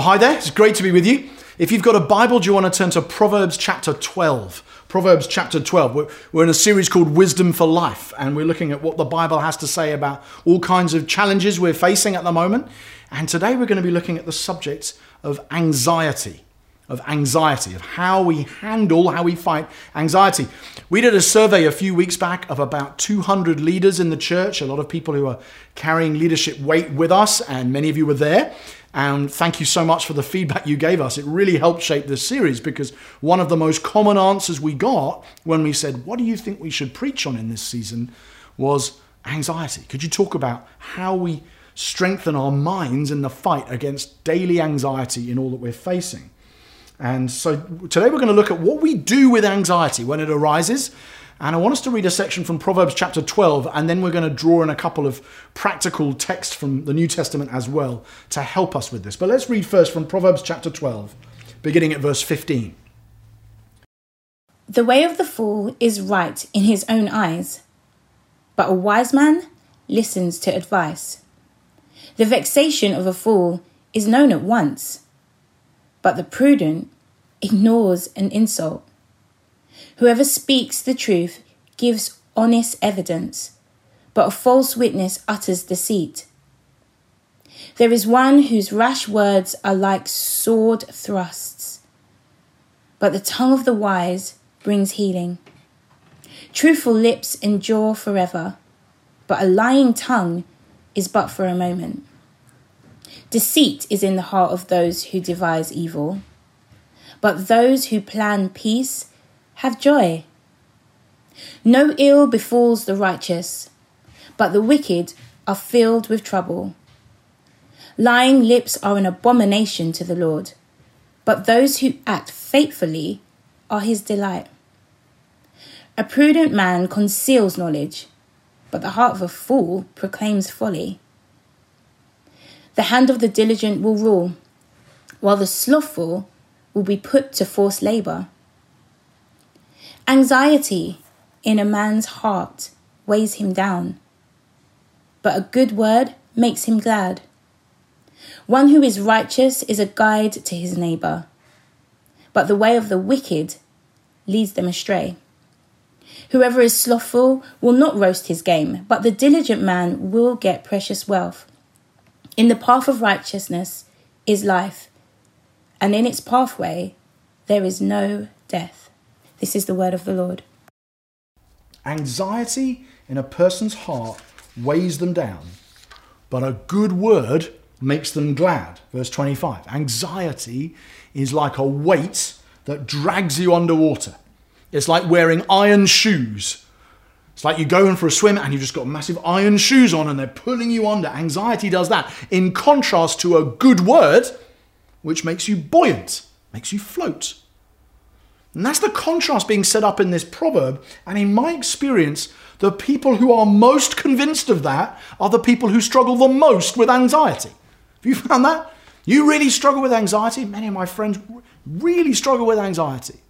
Well, hi there. It's great to be with you. If you've got a Bible, do you want to turn to Proverbs chapter 12? Proverbs chapter 12. We're, we're in a series called Wisdom for Life, and we're looking at what the Bible has to say about all kinds of challenges we're facing at the moment. And today we're going to be looking at the subject of anxiety of anxiety, of how we handle, how we fight anxiety. We did a survey a few weeks back of about 200 leaders in the church, a lot of people who are carrying leadership weight with us, and many of you were there. And thank you so much for the feedback you gave us. It really helped shape this series because one of the most common answers we got when we said, What do you think we should preach on in this season? was anxiety. Could you talk about how we strengthen our minds in the fight against daily anxiety in all that we're facing? And so today we're going to look at what we do with anxiety when it arises. And I want us to read a section from Proverbs chapter 12, and then we're going to draw in a couple of practical texts from the New Testament as well to help us with this. But let's read first from Proverbs chapter 12, beginning at verse 15. The way of the fool is right in his own eyes, but a wise man listens to advice. The vexation of a fool is known at once but the prudent ignores an insult. Whoever speaks the truth gives honest evidence, but a false witness utters deceit. There is one whose rash words are like sword thrusts, but the tongue of the wise brings healing. Truthful lips endure forever, but a lying tongue is but for a moment. Deceit is in the heart of those who devise evil, but those who plan peace have joy. No ill befalls the righteous, but the wicked are filled with trouble. Lying lips are an abomination to the Lord, but those who act faithfully are his delight. A prudent man conceals knowledge, but the heart of a fool proclaims folly. The hand of the diligent will rule, while the slothful will be put to forced labor. Anxiety in a man's heart weighs him down, but a good word makes him glad. One who is righteous is a guide to his neighbor, but the way of the wicked leads them astray. Whoever is slothful will not roast his game, but the diligent man will get precious wealth. In the path of righteousness is life, and in its pathway there is no death. This is the word of the Lord. Anxiety in a person's heart weighs them down, but a good word makes them glad. Verse 25 Anxiety is like a weight that drags you underwater. It's like wearing iron shoes it's like you're going for a swim and you've just got massive iron shoes on and they're pulling you under. Anxiety does that. In contrast to a good word, which makes you buoyant, makes you float. And that's the contrast being set up in this proverb. And in my experience, the people who are most convinced of that are the people who struggle the most with anxiety. Have you found that? You really struggle with anxiety? Many of my friends really struggle with anxiety.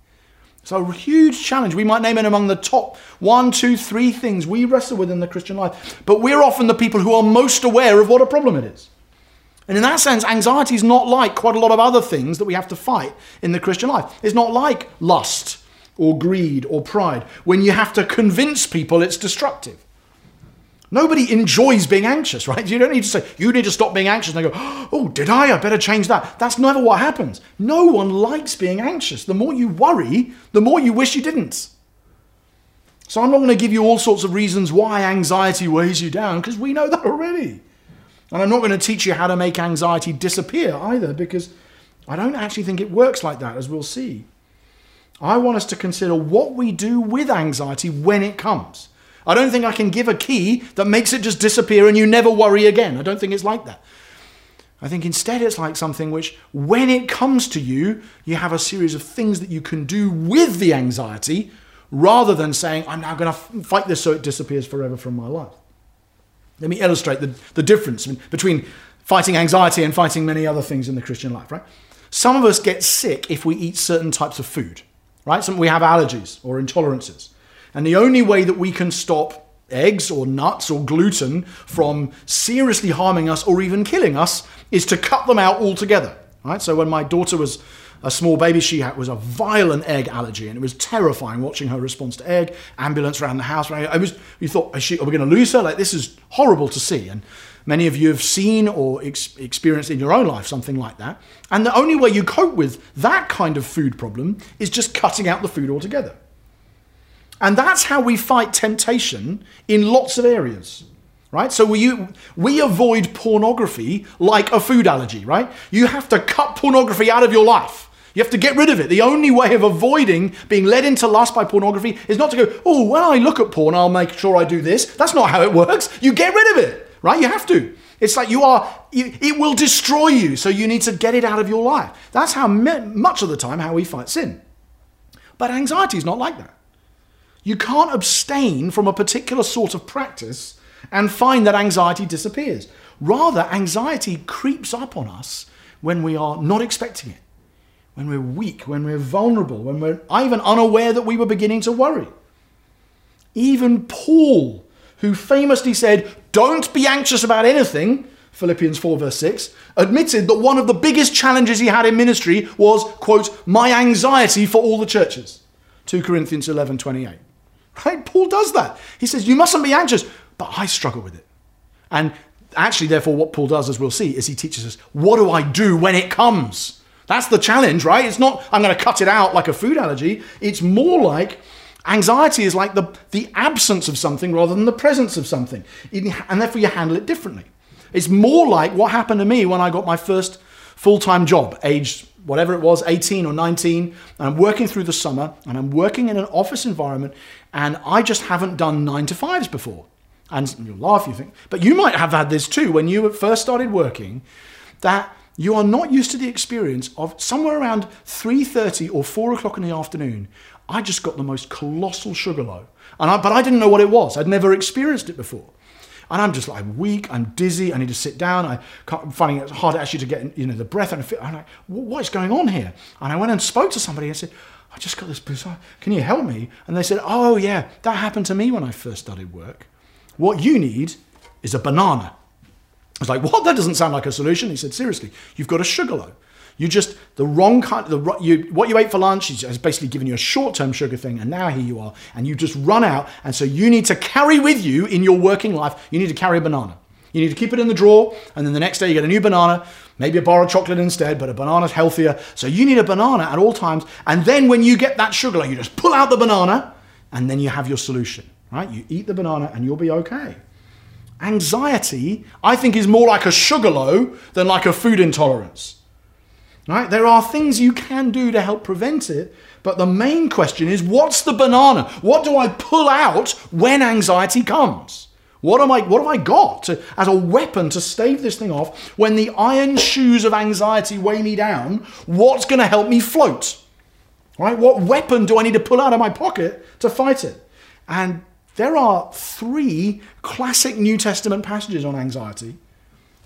So a huge challenge. We might name it among the top one, two, three things we wrestle with in the Christian life. But we're often the people who are most aware of what a problem it is. And in that sense, anxiety is not like quite a lot of other things that we have to fight in the Christian life. It's not like lust or greed or pride when you have to convince people it's destructive. Nobody enjoys being anxious, right? You don't need to say, you need to stop being anxious. And they go, oh, did I? I better change that. That's never what happens. No one likes being anxious. The more you worry, the more you wish you didn't. So I'm not going to give you all sorts of reasons why anxiety weighs you down because we know that already. And I'm not going to teach you how to make anxiety disappear either because I don't actually think it works like that, as we'll see. I want us to consider what we do with anxiety when it comes. I don't think I can give a key that makes it just disappear and you never worry again. I don't think it's like that. I think instead it's like something which, when it comes to you, you have a series of things that you can do with the anxiety rather than saying, I'm now going to fight this so it disappears forever from my life. Let me illustrate the, the difference between fighting anxiety and fighting many other things in the Christian life, right? Some of us get sick if we eat certain types of food, right? Some, we have allergies or intolerances. And the only way that we can stop eggs or nuts or gluten from seriously harming us or even killing us is to cut them out altogether. Right? So when my daughter was a small baby, she had, was a violent egg allergy, and it was terrifying watching her response to egg. Ambulance around the house. I was, you thought, is she, are we going to lose her? Like this is horrible to see. And many of you have seen or ex- experienced in your own life something like that. And the only way you cope with that kind of food problem is just cutting out the food altogether. And that's how we fight temptation in lots of areas right? So we, we avoid pornography like a food allergy, right? You have to cut pornography out of your life. You have to get rid of it. The only way of avoiding being led into lust by pornography is not to go, oh, when I look at porn, I'll make sure I do this. That's not how it works. You get rid of it, right? You have to. It's like you are, it will destroy you. So you need to get it out of your life. That's how much of the time how we fight sin. But anxiety is not like that. You can't abstain from a particular sort of practice and find that anxiety disappears. Rather, anxiety creeps up on us when we are not expecting it, when we're weak, when we're vulnerable, when we're even unaware that we were beginning to worry. Even Paul, who famously said, Don't be anxious about anything, Philippians 4, verse 6, admitted that one of the biggest challenges he had in ministry was, quote, my anxiety for all the churches. 2 Corinthians 11, 28. Right? Paul does that. He says, You mustn't be anxious but I struggle with it. And actually, therefore, what Paul does, as we'll see, is he teaches us what do I do when it comes? That's the challenge, right? It's not I'm going to cut it out like a food allergy. It's more like anxiety is like the, the absence of something rather than the presence of something. And therefore, you handle it differently. It's more like what happened to me when I got my first full time job, aged whatever it was, 18 or 19, and I'm working through the summer and I'm working in an office environment and I just haven't done nine to fives before and you'll laugh, you think, but you might have had this too when you first started working, that you are not used to the experience of somewhere around 3.30 or 4 o'clock in the afternoon, I just got the most colossal sugar low. And I, but I didn't know what it was. I'd never experienced it before. And I'm just like I'm weak, I'm dizzy, I need to sit down. I am finding it hard actually to get you know the breath. And I'm like, what is going on here? And I went and spoke to somebody and said, I just got this bizarre. Can you help me? And they said, Oh yeah, that happened to me when I first started work. What you need is a banana. I was like, what? That doesn't sound like a solution. He said, seriously, you've got a sugar low. You just the wrong kind. The you what you ate for lunch has basically given you a short-term sugar thing, and now here you are, and you just run out. And so you need to carry with you in your working life. You need to carry a banana. You need to keep it in the drawer, and then the next day you get a new banana, maybe a bar of chocolate instead, but a banana's healthier. So you need a banana at all times. And then when you get that sugar low, you just pull out the banana, and then you have your solution right? You eat the banana and you'll be okay. Anxiety, I think, is more like a sugar low than like a food intolerance. Right? There are things you can do to help prevent it, but the main question is what's the banana? What do I pull out when anxiety comes? What am I what have I got to, as a weapon to stave this thing off when the iron shoes of anxiety weigh me down? What's going to help me float? Right? What weapon do I need to pull out of my pocket to fight it? And there are three classic New Testament passages on anxiety,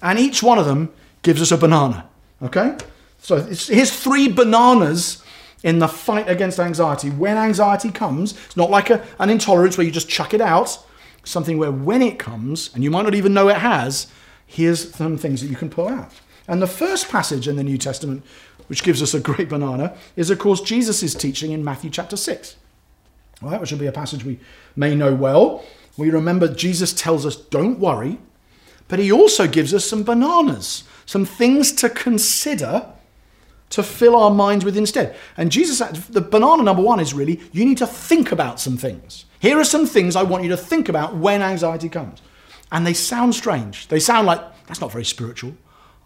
and each one of them gives us a banana. Okay? So here's three bananas in the fight against anxiety. When anxiety comes, it's not like a, an intolerance where you just chuck it out, something where when it comes, and you might not even know it has, here's some things that you can pull out. And the first passage in the New Testament, which gives us a great banana, is of course Jesus' teaching in Matthew chapter 6 right, which will be a passage we may know well. We remember Jesus tells us, don't worry, but he also gives us some bananas, some things to consider to fill our minds with instead. And Jesus, the banana number one is really, you need to think about some things. Here are some things I want you to think about when anxiety comes. And they sound strange. They sound like, that's not very spiritual.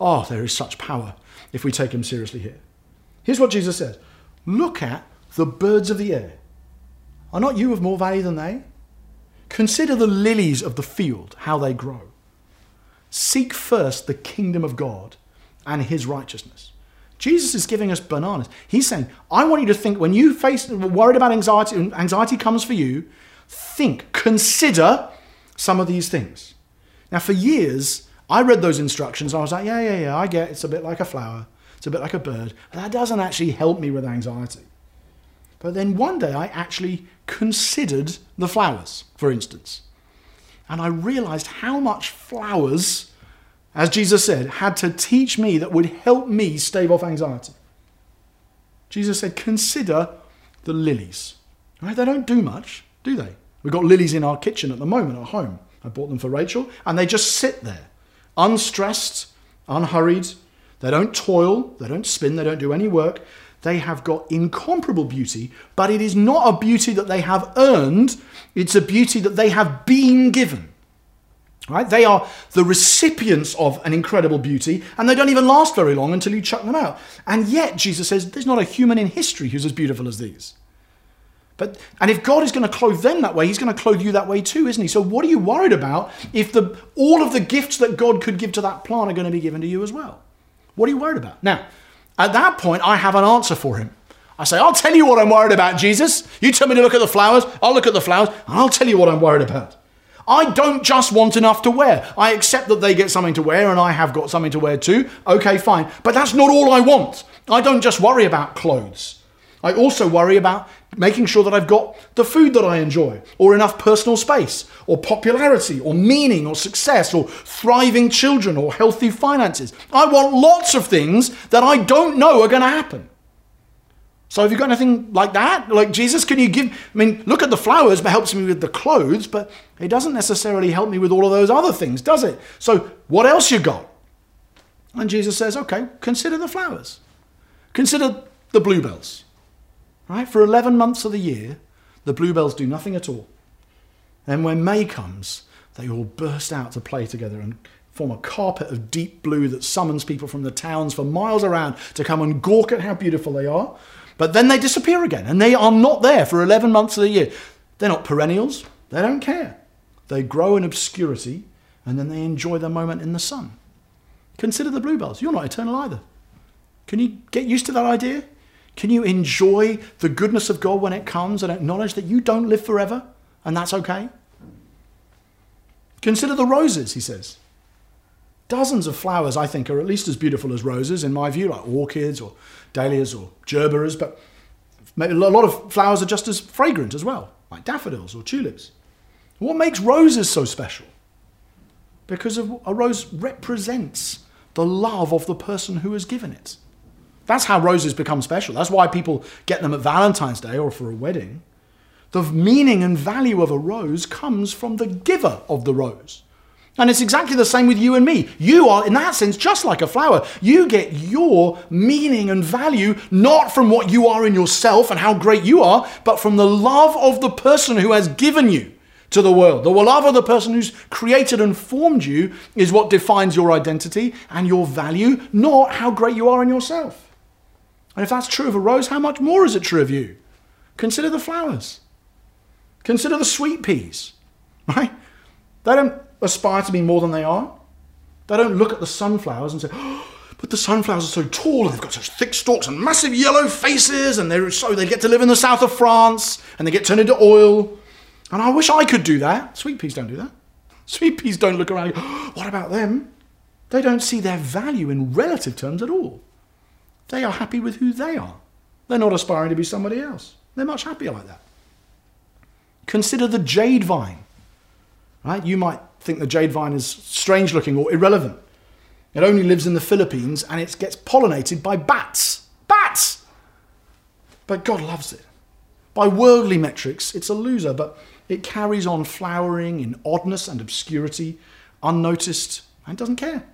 Oh, there is such power if we take him seriously here. Here's what Jesus says Look at the birds of the air. Are not you of more value than they? Consider the lilies of the field, how they grow. Seek first the kingdom of God and his righteousness. Jesus is giving us bananas. He's saying, I want you to think when you face worried about anxiety, and anxiety comes for you, think, consider some of these things. Now, for years, I read those instructions. I was like, yeah, yeah, yeah, I get it. it's a bit like a flower, it's a bit like a bird. But that doesn't actually help me with anxiety. But then one day I actually considered the flowers, for instance. And I realized how much flowers as Jesus said, had to teach me that would help me stave off anxiety. Jesus said, Consider the lilies. Right? They don't do much, do they? We've got lilies in our kitchen at the moment at home. I bought them for Rachel, and they just sit there, unstressed, unhurried. They don't toil, they don't spin, they don't do any work. They have got incomparable beauty, but it is not a beauty that they have earned, it's a beauty that they have been given. Right? They are the recipients of an incredible beauty, and they don't even last very long until you chuck them out. And yet, Jesus says, there's not a human in history who's as beautiful as these. But and if God is going to clothe them that way, He's going to clothe you that way too, isn't He? So what are you worried about if the all of the gifts that God could give to that plant are going to be given to you as well? What are you worried about? Now, at that point, I have an answer for him. I say, I'll tell you what I'm worried about, Jesus. You tell me to look at the flowers, I'll look at the flowers, and I'll tell you what I'm worried about. I don't just want enough to wear. I accept that they get something to wear and I have got something to wear too. Okay, fine. But that's not all I want. I don't just worry about clothes. I also worry about making sure that I've got the food that I enjoy, or enough personal space, or popularity, or meaning, or success, or thriving children, or healthy finances. I want lots of things that I don't know are going to happen. So have you got anything like that? Like Jesus, can you give? I mean, look at the flowers, but helps me with the clothes, but it doesn't necessarily help me with all of those other things, does it? So what else you got? And Jesus says, okay, consider the flowers. Consider the bluebells. Right? For 11 months of the year, the bluebells do nothing at all. Then when May comes, they all burst out to play together and form a carpet of deep blue that summons people from the towns for miles around to come and gawk at how beautiful they are. But then they disappear again, and they are not there for 11 months of the year. They're not perennials, they don't care. They grow in obscurity, and then they enjoy their moment in the sun. Consider the bluebells. You're not eternal either. Can you get used to that idea? Can you enjoy the goodness of God when it comes and acknowledge that you don't live forever and that's okay? Consider the roses, he says. Dozens of flowers, I think, are at least as beautiful as roses, in my view, like orchids or dahlias or gerberas, but a lot of flowers are just as fragrant as well, like daffodils or tulips. What makes roses so special? Because a rose represents the love of the person who has given it. That's how roses become special. That's why people get them at Valentine's Day or for a wedding. The meaning and value of a rose comes from the giver of the rose. And it's exactly the same with you and me. You are, in that sense, just like a flower. You get your meaning and value not from what you are in yourself and how great you are, but from the love of the person who has given you to the world. The love of the person who's created and formed you is what defines your identity and your value, not how great you are in yourself. And if that's true of a rose, how much more is it true of you? Consider the flowers. Consider the sweet peas, right? They don't aspire to be more than they are. They don't look at the sunflowers and say, oh, but the sunflowers are so tall and they've got such thick stalks and massive yellow faces and they're so they get to live in the south of France and they get turned into oil. And I wish I could do that. Sweet peas don't do that. Sweet peas don't look around, oh, what about them? They don't see their value in relative terms at all. They are happy with who they are. They're not aspiring to be somebody else. They're much happier like that. Consider the jade vine. Right? You might think the jade vine is strange looking or irrelevant. It only lives in the Philippines and it gets pollinated by bats. Bats! But God loves it. By worldly metrics, it's a loser, but it carries on flowering in oddness and obscurity, unnoticed, and doesn't care.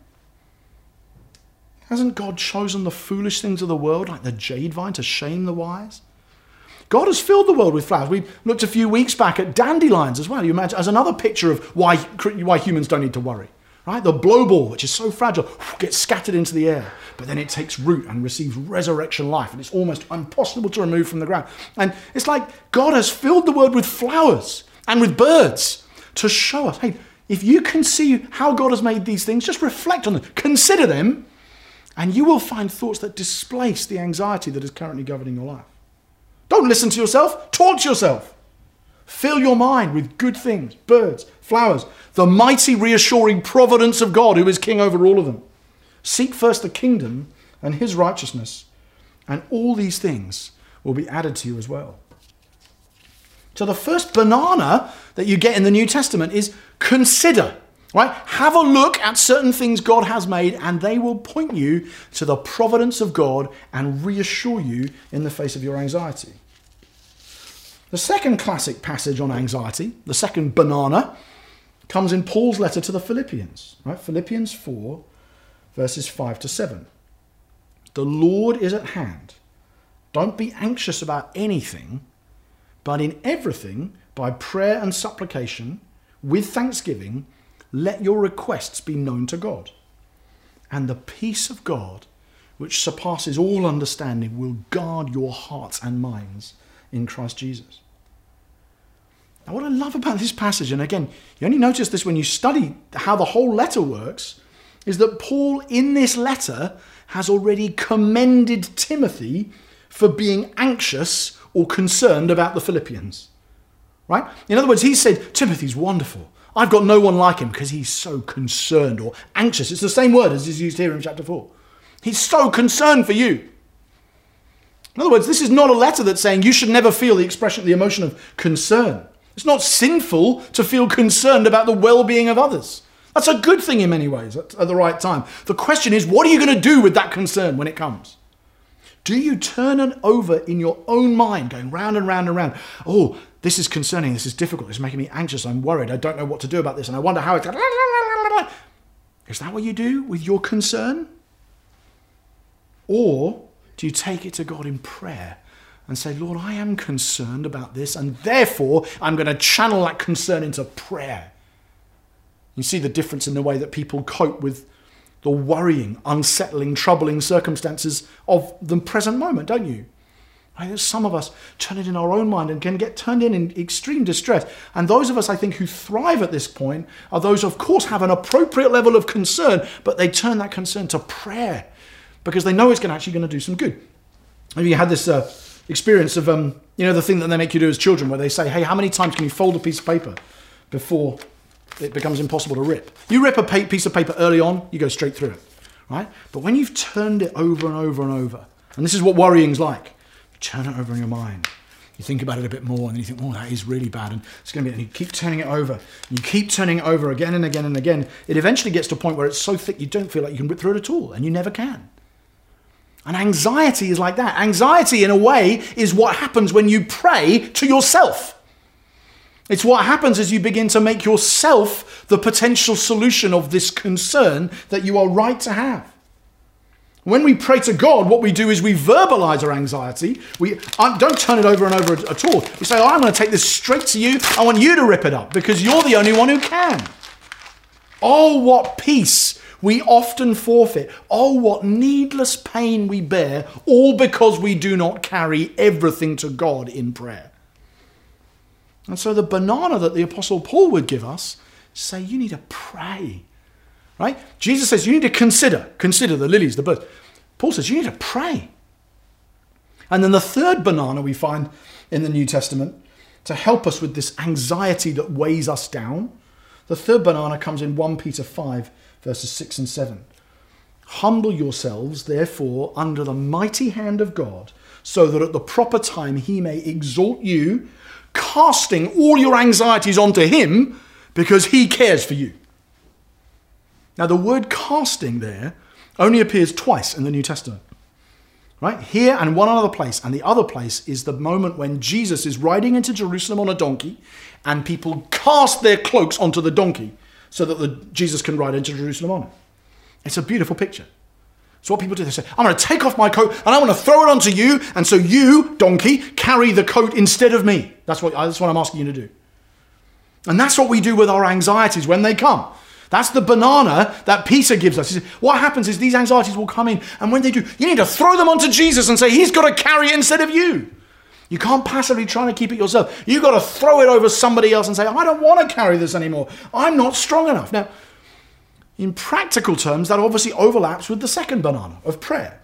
Hasn't God chosen the foolish things of the world, like the jade vine, to shame the wise? God has filled the world with flowers. We looked a few weeks back at dandelions as well. You imagine as another picture of why, why humans don't need to worry. Right? The blowball, which is so fragile, gets scattered into the air, but then it takes root and receives resurrection life, and it's almost impossible to remove from the ground. And it's like God has filled the world with flowers and with birds to show us, hey, if you can see how God has made these things, just reflect on them, consider them, and you will find thoughts that displace the anxiety that is currently governing your life. Don't listen to yourself, talk to yourself. Fill your mind with good things, birds, flowers, the mighty, reassuring providence of God who is king over all of them. Seek first the kingdom and his righteousness, and all these things will be added to you as well. So, the first banana that you get in the New Testament is consider. Right? Have a look at certain things God has made, and they will point you to the providence of God and reassure you in the face of your anxiety. The second classic passage on anxiety, the second banana, comes in Paul's letter to the Philippians, right? Philippians 4, verses 5 to 7. The Lord is at hand. Don't be anxious about anything, but in everything, by prayer and supplication, with thanksgiving, let your requests be known to God. And the peace of God, which surpasses all understanding, will guard your hearts and minds in Christ Jesus. Now, what I love about this passage, and again, you only notice this when you study how the whole letter works, is that Paul in this letter has already commended Timothy for being anxious or concerned about the Philippians. Right? In other words, he said, Timothy's wonderful. I've got no one like him because he's so concerned or anxious. It's the same word as is used here in chapter 4. He's so concerned for you. In other words, this is not a letter that's saying you should never feel the expression, the emotion of concern. It's not sinful to feel concerned about the well being of others. That's a good thing in many ways at, at the right time. The question is, what are you going to do with that concern when it comes? Do you turn it over in your own mind, going round and round and round? Oh, this is concerning, this is difficult, is making me anxious, I'm worried, I don't know what to do about this, and I wonder how it's. Is that what you do with your concern? Or do you take it to God in prayer and say, Lord, I am concerned about this, and therefore I'm going to channel that concern into prayer? You see the difference in the way that people cope with the worrying, unsettling, troubling circumstances of the present moment, don't you? Right? Some of us turn it in our own mind and can get turned in in extreme distress. And those of us, I think, who thrive at this point are those, of course, have an appropriate level of concern, but they turn that concern to prayer because they know it's actually going to do some good. Have you had this uh, experience of, um, you know, the thing that they make you do as children where they say, hey, how many times can you fold a piece of paper before it becomes impossible to rip? You rip a piece of paper early on, you go straight through it, right? But when you've turned it over and over and over, and this is what worrying's like, turn it over in your mind. You think about it a bit more and then you think, oh, that is really bad. And it's going to be, and you keep turning it over. And you keep turning it over again and again and again. It eventually gets to a point where it's so thick you don't feel like you can rip through it at all. And you never can. And anxiety is like that. Anxiety, in a way, is what happens when you pray to yourself. It's what happens as you begin to make yourself the potential solution of this concern that you are right to have. When we pray to God, what we do is we verbalize our anxiety. We don't turn it over and over at all. We say, oh, I'm going to take this straight to you. I want you to rip it up because you're the only one who can. Oh, what peace we often forfeit. Oh, what needless pain we bear, all because we do not carry everything to God in prayer. And so the banana that the Apostle Paul would give us say, you need to pray. Right? Jesus says you need to consider, consider the lilies, the birds. Paul says you need to pray. And then the third banana we find in the New Testament to help us with this anxiety that weighs us down. The third banana comes in 1 Peter 5, verses 6 and 7. Humble yourselves, therefore, under the mighty hand of God, so that at the proper time he may exalt you, casting all your anxieties onto him because he cares for you. Now, the word casting there only appears twice in the New Testament. Right? Here and one other place. And the other place is the moment when Jesus is riding into Jerusalem on a donkey and people cast their cloaks onto the donkey so that the, Jesus can ride into Jerusalem on it. It's a beautiful picture. So what people do, they say, I'm going to take off my coat and I'm going to throw it onto you, and so you, donkey, carry the coat instead of me. That's what, that's what I'm asking you to do. And that's what we do with our anxieties when they come. That's the banana that Peter gives us. What happens is these anxieties will come in, and when they do, you need to throw them onto Jesus and say, He's got to carry it instead of you. You can't passively try to keep it yourself. You've got to throw it over somebody else and say, I don't want to carry this anymore. I'm not strong enough. Now, in practical terms, that obviously overlaps with the second banana of prayer.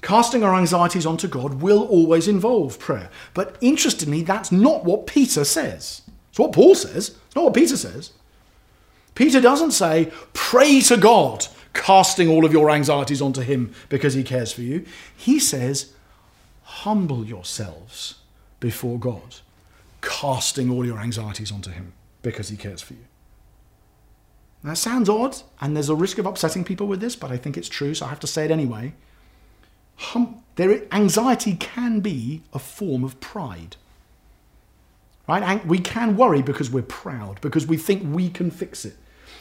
Casting our anxieties onto God will always involve prayer. But interestingly, that's not what Peter says. It's what Paul says, it's not what Peter says. Peter doesn't say, pray to God, casting all of your anxieties onto him because he cares for you. He says, humble yourselves before God, casting all your anxieties onto him because he cares for you. That sounds odd, and there's a risk of upsetting people with this, but I think it's true, so I have to say it anyway. Hum, there, anxiety can be a form of pride. Right? We can worry because we're proud, because we think we can fix it.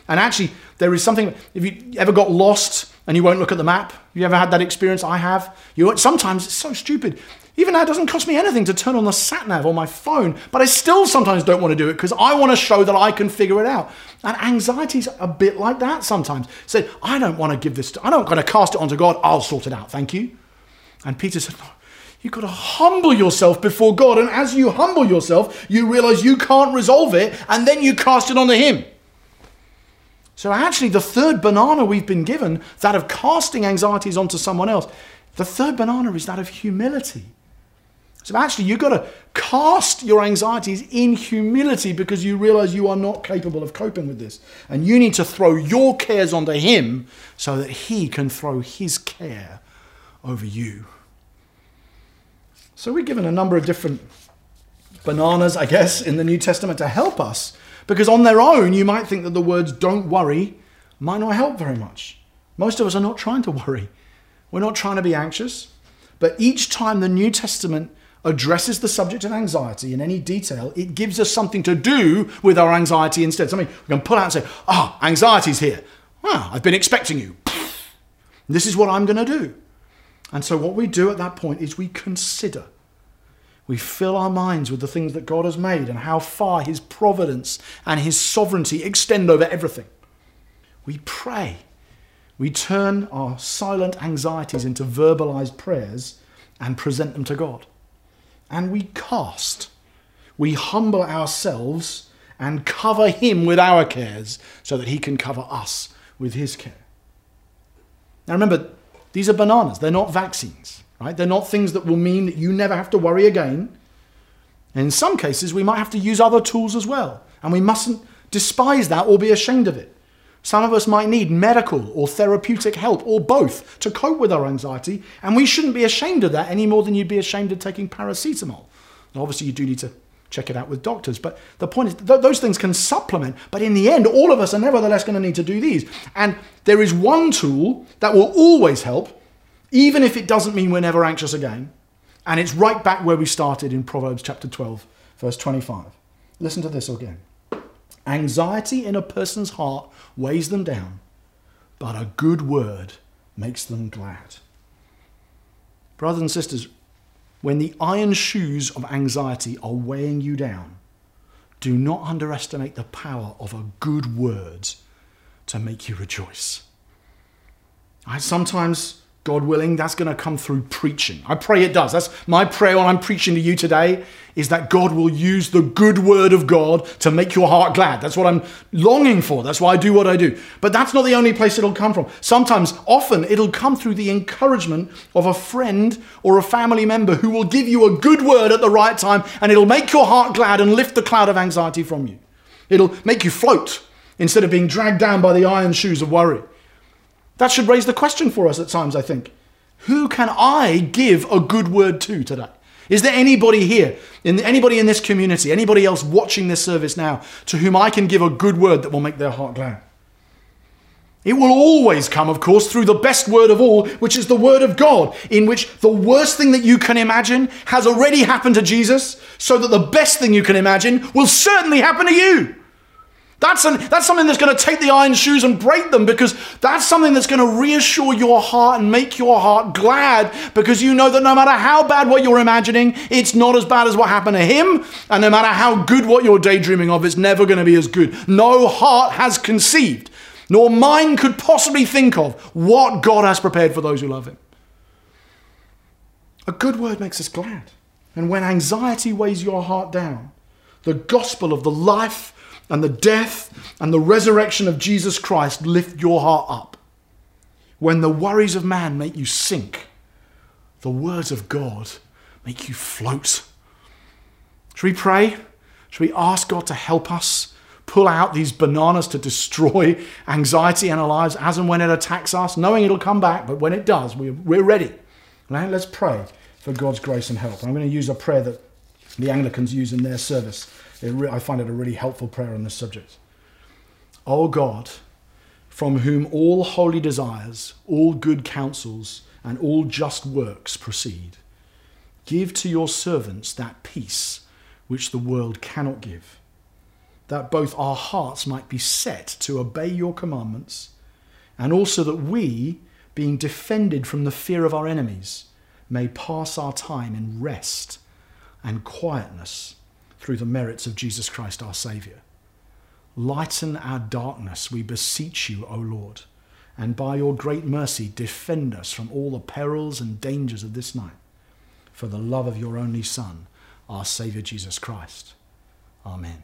And actually, there is something. If you ever got lost and you won't look at the map, you ever had that experience? I have. You sometimes it's so stupid. Even now, it doesn't cost me anything to turn on the sat nav on my phone, but I still sometimes don't want to do it because I want to show that I can figure it out. And anxiety's a bit like that sometimes. Say, I don't want to give this. To, I don't want to cast it onto God. I'll sort it out. Thank you. And Peter said, You've got to humble yourself before God. And as you humble yourself, you realize you can't resolve it, and then you cast it onto Him. So, actually, the third banana we've been given, that of casting anxieties onto someone else, the third banana is that of humility. So, actually, you've got to cast your anxieties in humility because you realize you are not capable of coping with this. And you need to throw your cares onto Him so that He can throw His care over you. So we're given a number of different bananas, I guess, in the New Testament to help us. Because on their own, you might think that the words don't worry might not help very much. Most of us are not trying to worry. We're not trying to be anxious. But each time the New Testament addresses the subject of anxiety in any detail, it gives us something to do with our anxiety instead. Something we can pull out and say, ah, oh, anxiety's here. Ah, I've been expecting you. This is what I'm going to do. And so, what we do at that point is we consider. We fill our minds with the things that God has made and how far His providence and His sovereignty extend over everything. We pray. We turn our silent anxieties into verbalized prayers and present them to God. And we cast. We humble ourselves and cover Him with our cares so that He can cover us with His care. Now remember, these are bananas. They're not vaccines, right? They're not things that will mean that you never have to worry again. And in some cases, we might have to use other tools as well. And we mustn't despise that or be ashamed of it. Some of us might need medical or therapeutic help or both to cope with our anxiety. And we shouldn't be ashamed of that any more than you'd be ashamed of taking paracetamol. Now, obviously, you do need to check it out with doctors. But the point is, th- those things can supplement. But in the end, all of us are nevertheless going to need to do these. And there is one tool that will always help, even if it doesn't mean we're never anxious again. And it's right back where we started in Proverbs chapter 12, verse 25. Listen to this again. Anxiety in a person's heart weighs them down, but a good word makes them glad. Brothers and sisters, when the iron shoes of anxiety are weighing you down, do not underestimate the power of a good word to make you rejoice. I sometimes God willing, that's going to come through preaching. I pray it does. That's my prayer when I'm preaching to you today is that God will use the good word of God to make your heart glad. That's what I'm longing for. That's why I do what I do. But that's not the only place it'll come from. Sometimes, often, it'll come through the encouragement of a friend or a family member who will give you a good word at the right time and it'll make your heart glad and lift the cloud of anxiety from you. It'll make you float instead of being dragged down by the iron shoes of worry. That should raise the question for us at times, I think. Who can I give a good word to today? Is there anybody here, in anybody in this community, anybody else watching this service now, to whom I can give a good word that will make their heart glad? It will always come, of course, through the best word of all, which is the word of God, in which the worst thing that you can imagine has already happened to Jesus, so that the best thing you can imagine will certainly happen to you. That's, an, that's something that's going to take the iron shoes and break them because that's something that's going to reassure your heart and make your heart glad because you know that no matter how bad what you're imagining, it's not as bad as what happened to him. And no matter how good what you're daydreaming of, it's never going to be as good. No heart has conceived, nor mind could possibly think of what God has prepared for those who love him. A good word makes us glad. And when anxiety weighs your heart down, the gospel of the life and the death and the resurrection of Jesus Christ lift your heart up. When the worries of man make you sink, the words of God make you float. Should we pray? Should we ask God to help us pull out these bananas to destroy anxiety in our lives as and when it attacks us, knowing it'll come back, but when it does, we're ready. Let's pray for God's grace and help. I'm going to use a prayer that the Anglicans use in their service. Re- I find it a really helpful prayer on this subject. Oh God, from whom all holy desires, all good counsels, and all just works proceed. Give to your servants that peace which the world cannot give, that both our hearts might be set to obey your commandments, and also that we, being defended from the fear of our enemies, may pass our time in rest and quietness through the merits of Jesus Christ our Saviour. Lighten our darkness, we beseech you, O Lord, and by your great mercy defend us from all the perils and dangers of this night, for the love of your only Son, our Saviour Jesus Christ. Amen.